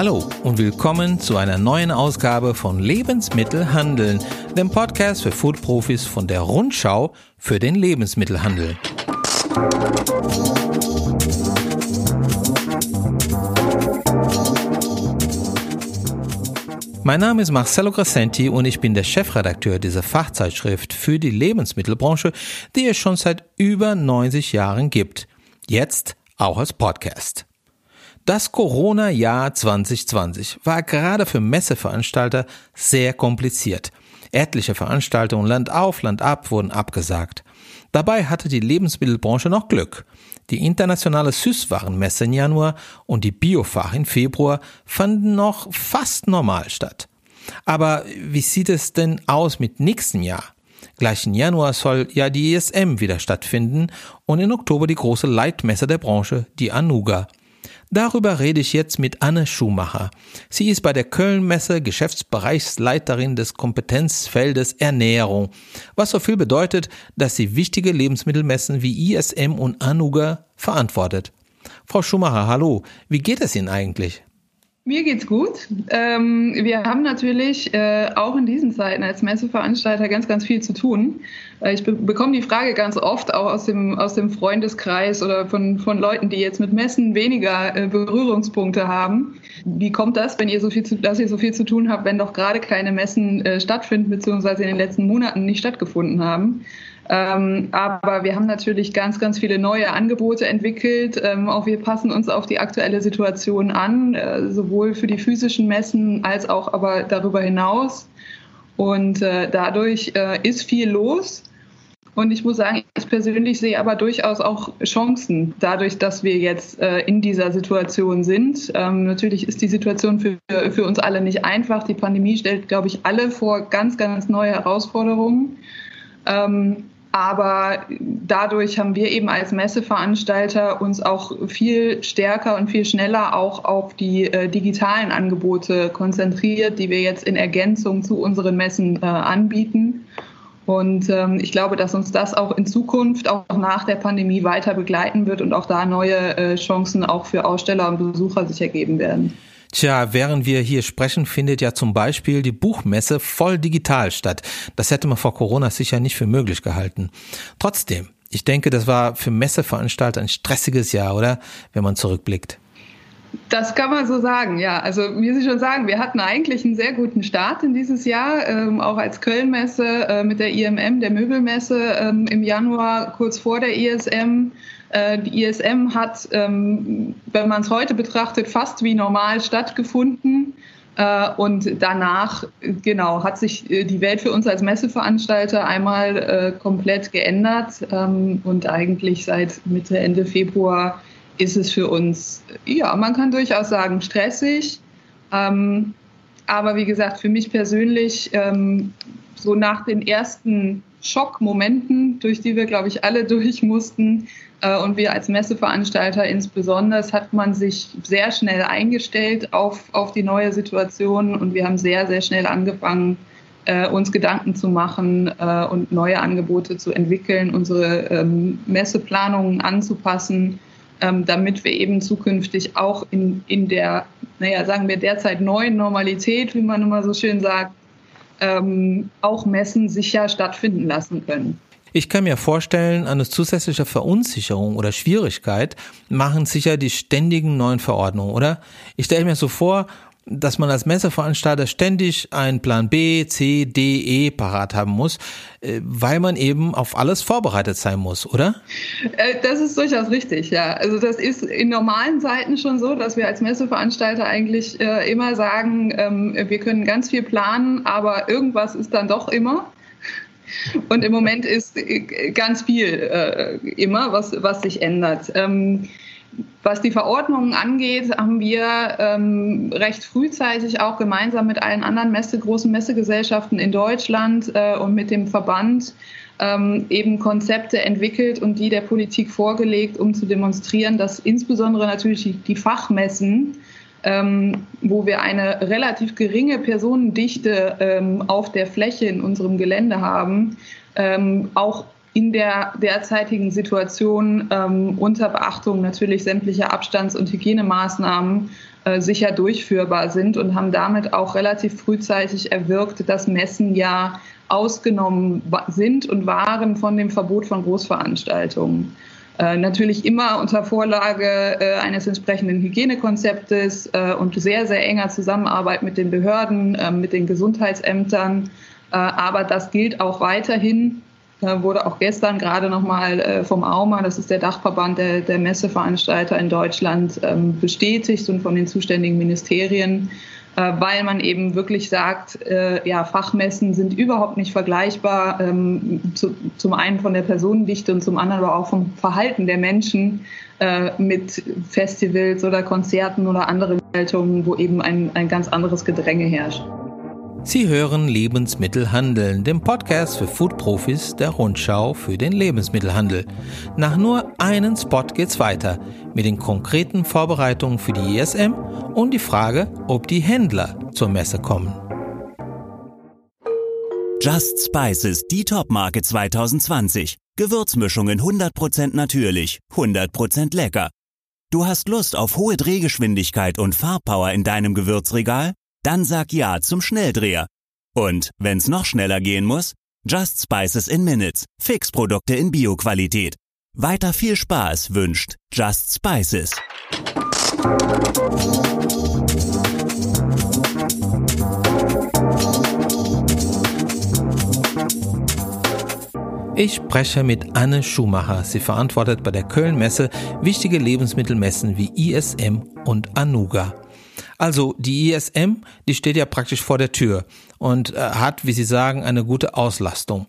Hallo und willkommen zu einer neuen Ausgabe von Lebensmittelhandeln, dem Podcast für Foodprofis von der Rundschau für den Lebensmittelhandel. Mein Name ist Marcelo Crescenti und ich bin der Chefredakteur dieser Fachzeitschrift für die Lebensmittelbranche, die es schon seit über 90 Jahren gibt. Jetzt auch als Podcast. Das Corona-Jahr 2020 war gerade für Messeveranstalter sehr kompliziert. Etliche Veranstaltungen Land auf, Land ab wurden abgesagt. Dabei hatte die Lebensmittelbranche noch Glück. Die internationale Süßwarenmesse im Januar und die Biofach im Februar fanden noch fast normal statt. Aber wie sieht es denn aus mit nächstem Jahr? Gleich im Januar soll ja die ESM wieder stattfinden und in Oktober die große Leitmesse der Branche, die Anuga. Darüber rede ich jetzt mit Anne Schumacher. Sie ist bei der Köln-Messe Geschäftsbereichsleiterin des Kompetenzfeldes Ernährung, was so viel bedeutet, dass sie wichtige Lebensmittelmessen wie ISM und Anuga verantwortet. Frau Schumacher, hallo. Wie geht es Ihnen eigentlich? Mir geht's gut. Ähm, wir haben natürlich äh, auch in diesen Zeiten als Messeveranstalter ganz, ganz viel zu tun. Äh, ich be bekomme die Frage ganz oft auch aus dem, aus dem Freundeskreis oder von, von Leuten, die jetzt mit Messen weniger äh, Berührungspunkte haben. Wie kommt das, wenn ihr so viel zu, dass ihr so viel zu tun habt, wenn doch gerade keine Messen äh, stattfinden, beziehungsweise in den letzten Monaten nicht stattgefunden haben? Ähm, aber wir haben natürlich ganz, ganz viele neue Angebote entwickelt. Ähm, auch wir passen uns auf die aktuelle Situation an, äh, sowohl für die physischen Messen als auch aber darüber hinaus. Und äh, dadurch äh, ist viel los. Und ich muss sagen, ich persönlich sehe aber durchaus auch Chancen, dadurch, dass wir jetzt äh, in dieser Situation sind. Ähm, natürlich ist die Situation für, für uns alle nicht einfach. Die Pandemie stellt, glaube ich, alle vor ganz, ganz neue Herausforderungen. Ähm, aber dadurch haben wir eben als Messeveranstalter uns auch viel stärker und viel schneller auch auf die äh, digitalen Angebote konzentriert, die wir jetzt in Ergänzung zu unseren Messen äh, anbieten. Und ähm, ich glaube, dass uns das auch in Zukunft, auch nach der Pandemie weiter begleiten wird und auch da neue äh, Chancen auch für Aussteller und Besucher sich ergeben werden. Tja, während wir hier sprechen, findet ja zum Beispiel die Buchmesse voll digital statt. Das hätte man vor Corona sicher nicht für möglich gehalten. Trotzdem, ich denke, das war für Messeveranstalter ein stressiges Jahr, oder? Wenn man zurückblickt. Das kann man so sagen, ja. Also wie Sie schon sagen, wir hatten eigentlich einen sehr guten Start in dieses Jahr, ähm, auch als Kölnmesse äh, mit der IMM, der Möbelmesse ähm, im Januar, kurz vor der ISM. Äh, die ISM hat, ähm, wenn man es heute betrachtet, fast wie normal stattgefunden. Äh, und danach, genau, hat sich äh, die Welt für uns als Messeveranstalter einmal komplett geändert. Ähm, und eigentlich seit Mitte, Ende Februar ist es für uns, ja, man kann durchaus sagen, stressig. Ähm, aber wie gesagt, für mich persönlich, so nach den ersten Schockmomenten, durch die wir, glaube ich, alle durch mussten, äh, und wir als Messeveranstalter insbesondere, hat man sich sehr schnell eingestellt auf, auf die neue Situation. Und wir haben sehr, sehr schnell angefangen, äh, uns Gedanken zu machen äh, und neue Angebote zu entwickeln, unsere ähm, Messeplanungen anzupassen, ähm, damit wir eben zukünftig auch in, in der, naja, sagen wir derzeit neuen Normalität, wie man immer so schön sagt, ähm, auch Messen sicher stattfinden lassen können. Ich kann mir vorstellen, eine zusätzliche Verunsicherung oder Schwierigkeit machen sicher die ständigen neuen Verordnungen, oder? Ich stelle mir so vor, dass man als Messeveranstalter ständig einen Plan B, C, D, E parat haben muss, äh, weil man eben auf alles vorbereitet sein muss, oder? Äh, das ist durchaus richtig, ja. Also das ist in normalen Zeiten schon so, dass wir als Messeveranstalter eigentlich äh, immer sagen, ähm, wir können ganz viel planen, aber irgendwas ist dann doch immer. Und im Moment ist ganz viel äh, immer, was, was sich ändert. Ähm, was die Verordnungen angeht, haben wir ähm, recht frühzeitig auch gemeinsam mit allen anderen Messe, großen Messegesellschaften in Deutschland äh, und mit dem Verband ähm, eben Konzepte entwickelt und die der Politik vorgelegt, um zu demonstrieren, dass insbesondere natürlich die, Fachmessen ähm, wo wir eine relativ geringe Personendichte ähm, auf der Fläche in unserem Gelände haben, ähm, auch in der derzeitigen Situation ähm, unter Beachtung natürlich sämtlicher Abstands- und Hygienemaßnahmen äh, sicher durchführbar sind und haben damit auch relativ frühzeitig erwirkt, dass Messen ja ausgenommen sind und waren von dem Verbot von Großveranstaltungen. Äh, natürlich immer unter Vorlage äh, eines entsprechenden Hygienekonzeptes äh, und sehr, sehr enger Zusammenarbeit mit den Behörden, äh, mit den Gesundheitsämtern. Aber das gilt auch weiterhin. Wurde auch gestern gerade nochmal vom AUMA, das ist der Dachverband der, der Messeveranstalter in Deutschland, ähm, bestätigt und von den zuständigen Ministerien äh, weil man eben wirklich sagt, äh, ja, Fachmessen sind überhaupt nicht vergleichbar, ähm, zu, zum einen von der Personendichte und zum anderen aber auch vom Verhalten der Menschen äh, mit Festivals oder Konzerten oder anderen Haltungen, wo eben ein, ein ganz anderes Gedränge herrscht. Sie hören Lebensmittelhandeln, dem Podcast für Foodprofis der Rundschau für den Lebensmittelhandel. Nach nur einem Spot geht's weiter mit den konkreten Vorbereitungen für die ESM und die Frage, ob die Händler zur Messe kommen. Just Spices, die Topmarke 2020. Gewürzmischungen 100% natürlich, 100% lecker. Du hast Lust auf hohe Drehgeschwindigkeit und Farbpower in deinem Gewürzregal? Dann sag ja zum Schnelldreher. Und wenn's noch schneller gehen muss, Just Spices in Minutes. Fixprodukte in Bioqualität. Weiter viel Spaß wünscht Just Spices. Ich spreche mit Anne Schumacher. Sie verantwortet bei der Köln-Messe wichtige Lebensmittelmessen wie ISM und Anuga. Also die ISM, die steht ja praktisch vor der Tür und äh, hat, wie Sie sagen, eine gute Auslastung.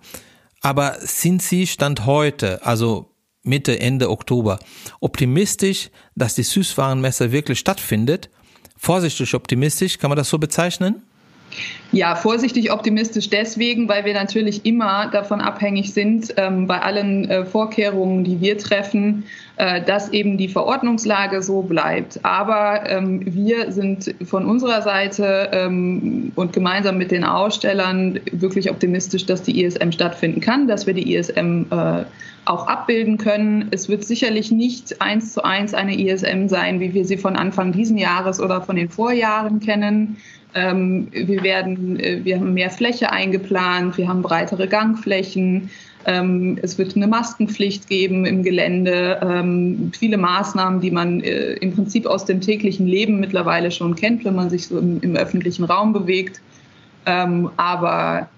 Aber sind Sie Stand heute, also Mitte, Ende Oktober, optimistisch, dass die Süßwarenmesse wirklich stattfindet? Vorsichtig optimistisch, kann man das so bezeichnen? Ja, vorsichtig optimistisch deswegen, weil wir natürlich immer davon abhängig sind, ähm, bei allen äh, Vorkehrungen, die wir treffen, äh, dass eben die Verordnungslage so bleibt. Aber ähm, wir sind von unserer Seite ähm, und gemeinsam mit den Ausstellern wirklich optimistisch, dass die ISM stattfinden kann, dass wir die ISM äh, auch abbilden können. Es wird sicherlich nicht eins zu eins eine ISM sein, wie wir sie von Anfang diesen Jahres oder von den Vorjahren kennen. Ähm, wir, werden, äh, wir haben mehr Fläche eingeplant, wir haben breitere Gangflächen. Ähm, es wird eine Maskenpflicht geben im Gelände, ähm, viele Maßnahmen, die man äh, im Prinzip aus dem täglichen Leben mittlerweile schon kennt, wenn man sich so im, im öffentlichen Raum bewegt. Ähm, aber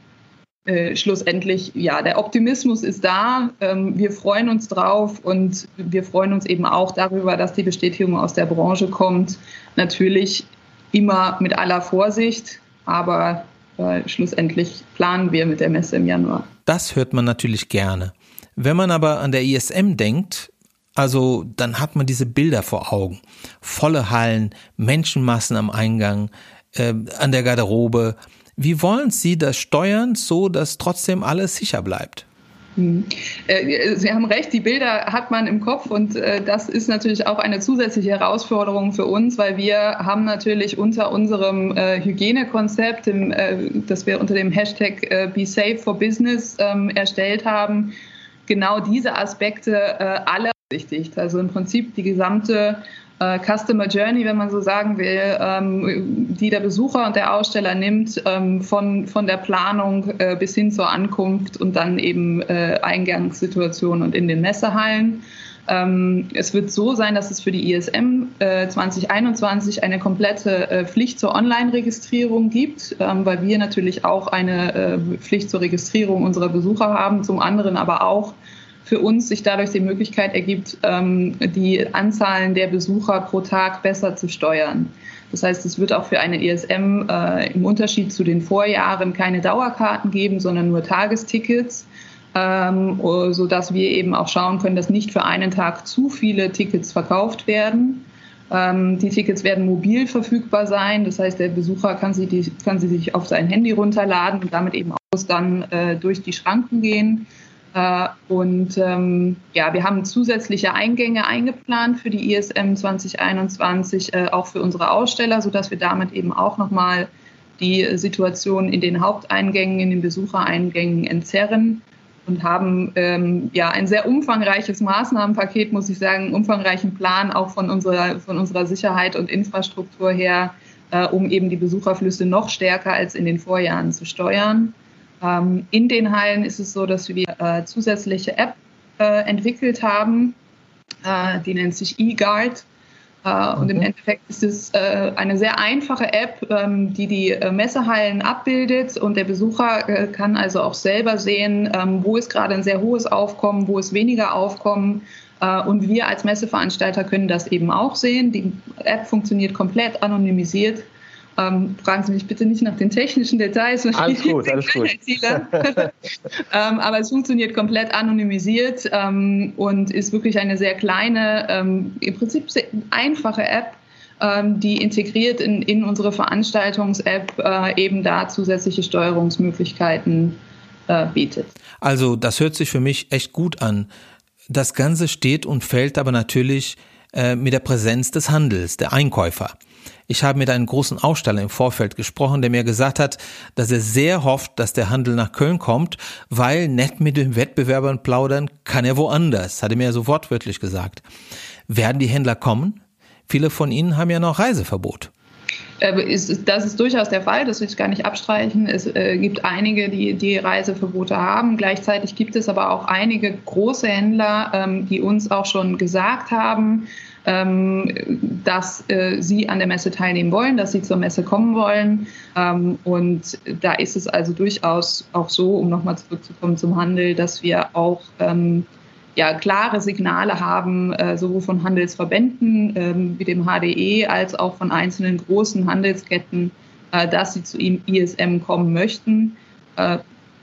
äh, schlussendlich, ja, der Optimismus ist da. Ähm, wir freuen uns drauf und wir freuen uns eben auch darüber, dass die Bestätigung aus der Branche kommt. Natürlich immer mit aller Vorsicht, aber äh, schlussendlich planen wir mit der Messe im Januar. Das hört man natürlich gerne. Wenn man aber an der ISM denkt, also dann hat man diese Bilder vor Augen. Volle Hallen, Menschenmassen am Eingang, äh, an der Garderobe. Wie wollen Sie das steuern, so dass trotzdem alles sicher bleibt? Hm. Äh, Sie haben recht, die Bilder hat man im Kopf und äh, das ist natürlich auch eine zusätzliche Herausforderung für uns, weil wir haben natürlich unter unserem äh, Hygienekonzept, das wir unter dem Hashtag Be Safe for Business ähm, erstellt haben, genau diese Aspekte alle berücksichtigt. Also im Prinzip die gesamte äh, Customer Journey, wenn man so sagen will, ähm, die der Besucher und der Aussteller nimmt, ähm, von, von der Planung äh, bis hin zur Ankunft und dann eben äh, Eingangssituation und in den Messehallen. Ähm, es wird so sein, dass es für die ISM 2021 eine komplette Pflicht zur Online-Registrierung gibt, weil wir natürlich auch eine Pflicht zur Registrierung unserer Besucher haben, zum anderen aber auch für uns sich dadurch die Möglichkeit ergibt, ähm, die Anzahlen der Besucher pro Tag besser zu steuern. Das heißt, es wird auch für eine ESM äh, im Unterschied zu den Vorjahren keine Dauerkarten geben, sondern nur Tagestickets, ähm, sodass wir eben auch schauen können, dass nicht für einen Tag zu viele Tickets verkauft werden. Ähm, die Tickets werden mobil verfügbar sein. Das heißt, der Besucher kann sie, die, kann sie sich auf sein Handy runterladen und damit eben auch dann äh, durch die Schranken gehen. Äh, und ähm, ja, wir haben zusätzliche Eingänge eingeplant für die ISM 2021, äh, auch für unsere Aussteller, sodass wir damit eben auch nochmal die Situation in den Haupteingängen, in den Besuchereingängen entzerren. und haben ähm, ja ein sehr umfangreiches Maßnahmenpaket, muss ich sagen, einen umfangreichen Plan auch von unserer, von unserer Sicherheit und Infrastruktur her, äh, um eben die Besucherflüsse noch stärker als in den Vorjahren zu steuern. Ähm, in den Hallen ist es so, dass wir äh, zusätzliche App äh, entwickelt haben, äh, die nennt sich eGuard. Äh, und im mhm. Endeffekt ist es äh, eine sehr einfache App, ähm, die die äh, Messehallen abbildet und der Besucher kann also auch selber sehen, ähm, wo ist gerade ein sehr hohes Aufkommen, wo ist weniger Aufkommen. Und wir als Messeveranstalter können das eben auch sehen. Die App funktioniert komplett anonymisiert ähm, fragen Sie mich bitte nicht nach den technischen Details. Alles gut, alles gut. ähm, aber es funktioniert komplett anonymisiert ähm, und ist wirklich eine sehr kleine, ähm, im Prinzip sehr einfache App, ähm, die integriert in, in unsere Veranstaltungs-App äh, eben da zusätzliche Steuerungsmöglichkeiten äh, bietet. Also das hört sich für mich echt gut an. Das Ganze steht und fällt aber natürlich äh, mit der Präsenz des Handels, der Einkäufer. Ich habe mit einem großen Aussteller im Vorfeld gesprochen, der mir gesagt hat, dass er sehr hofft, dass der Handel nach Köln kommt, weil nett mit den Wettbewerbern plaudern kann er woanders, hat er mir so wortwörtlich gesagt. Werden die Händler kommen? Viele von ihnen haben ja noch Reiseverbot. Äh, das ist durchaus der Fall, das will ich gar nicht abstreichen. Es äh, gibt einige, die, die Reiseverbote haben. Gleichzeitig gibt es aber auch einige große Händler, ähm, die uns auch schon gesagt haben, dass äh, sie an der Messe teilnehmen wollen, dass sie zur Messe kommen wollen. Ähm, und da ist es also durchaus auch so, um nochmal zurückzukommen zum Handel, dass wir auch ähm, ja, klare Signale haben, äh, sowohl von Handelsverbänden ähm, wie dem HDE als auch von einzelnen großen Handelsketten, äh, dass sie zu ihm ISM kommen möchten,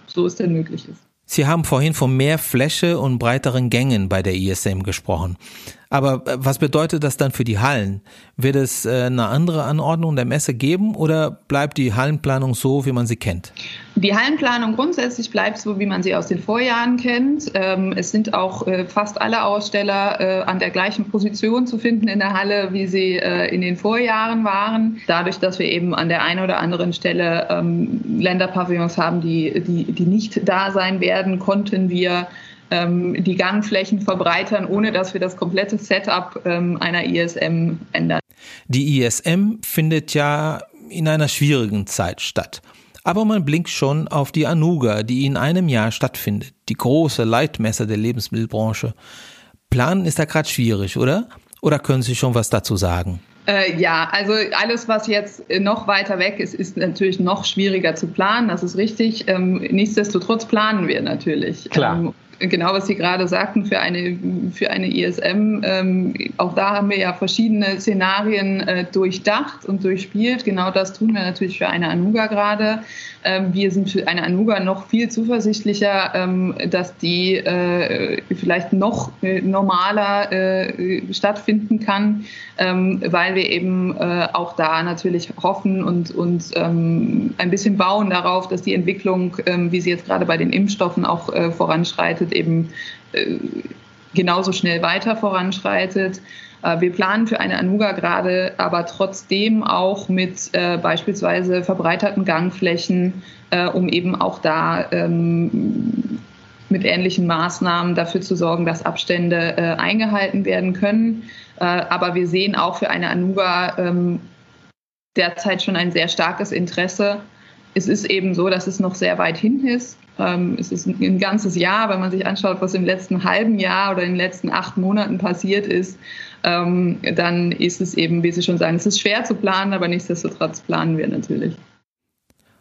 so es denn möglich ist. Sie haben vorhin von mehr Fläche und breiteren Gängen bei der ISM gesprochen. Aber äh, was bedeutet das dann für die Hallen? Wird es äh, eine andere Anordnung der Messe geben oder bleibt die Hallenplanung so, wie man sie kennt? Die Hallenplanung grundsätzlich bleibt so, wie man sie aus den Vorjahren kennt. Ähm, es sind auch äh, fast alle Aussteller an der gleichen Position zu finden in der Halle, wie sie in den Vorjahren waren. Dadurch, dass wir eben an der einen oder anderen Stelle ähm, Länderpavillons haben, die, die, die nicht da sein werden, konnten wir ähm, die Gangflächen verbreitern, ohne dass wir das komplette Setup ähm, einer ISM ändern. Die ISM findet ja in einer schwierigen Zeit statt. Aber man blinkt schon auf die Anuga, die in einem Jahr stattfindet, die große Leitmesse der Lebensmittelbranche. Planen ist da gerade schwierig, oder? Oder können Sie schon was dazu sagen? Äh, ja, also alles, was jetzt noch weiter weg ist, ist natürlich noch schwieriger zu planen. Das ist richtig. Ähm, nichtsdestotrotz planen wir natürlich. Klar. Ähm, genau, was Sie gerade sagten, für eine, für eine ISM, ähm, auch da haben wir ja verschiedene Szenarien äh, durchdacht und durchspielt. Genau das tun wir natürlich für eine Anuga gerade. Ähm, wir sind für eine Anuga noch viel zuversichtlicher, ähm, dass die äh, vielleicht noch äh, normaler äh, stattfinden kann, ähm, weil wir eben äh, auch da natürlich hoffen und, und ähm, ein bisschen bauen darauf, dass die Entwicklung, ähm, wie sie jetzt gerade bei den Impfstoffen auch äh, voranschreitet, voranschreitet, eben äh, genauso schnell weiter voranschreitet. Äh, wir planen für eine Anuga gerade aber trotzdem auch mit äh, beispielsweise verbreiterten Gangflächen, äh, um eben auch da ähm, mit ähnlichen Maßnahmen dafür zu sorgen, dass Abstände äh, eingehalten werden können. Äh, aber wir sehen auch für eine Anuga ähm, derzeit schon ein sehr starkes Interesse. Es ist eben so, dass es noch sehr weit hin ist. Ähm, es ist ein ganzes Jahr, wenn man sich anschaut, was im letzten halben Jahr oder in den letzten acht Monaten passiert ist, ähm, dann ist es eben, wie Sie schon sagen, es ist schwer zu planen, aber nichtsdestotrotz planen wir natürlich.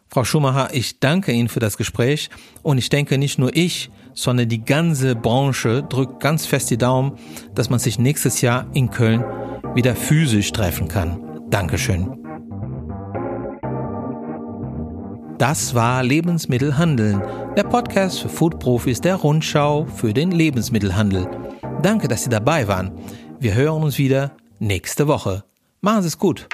Frau Schumacher, ich danke Ihnen für das Gespräch und ich denke nicht nur ich, sondern die ganze Branche drückt ganz fest die Daumen, dass man sich nächstes Jahr in Köln wieder physisch treffen kann. Dankeschön. Das war Lebensmittelhandeln, der Podcast für Foodprofis der Rundschau für den Lebensmittelhandel. Danke, dass Sie dabei waren. Wir hören uns wieder nächste Woche. Machen Sie es gut.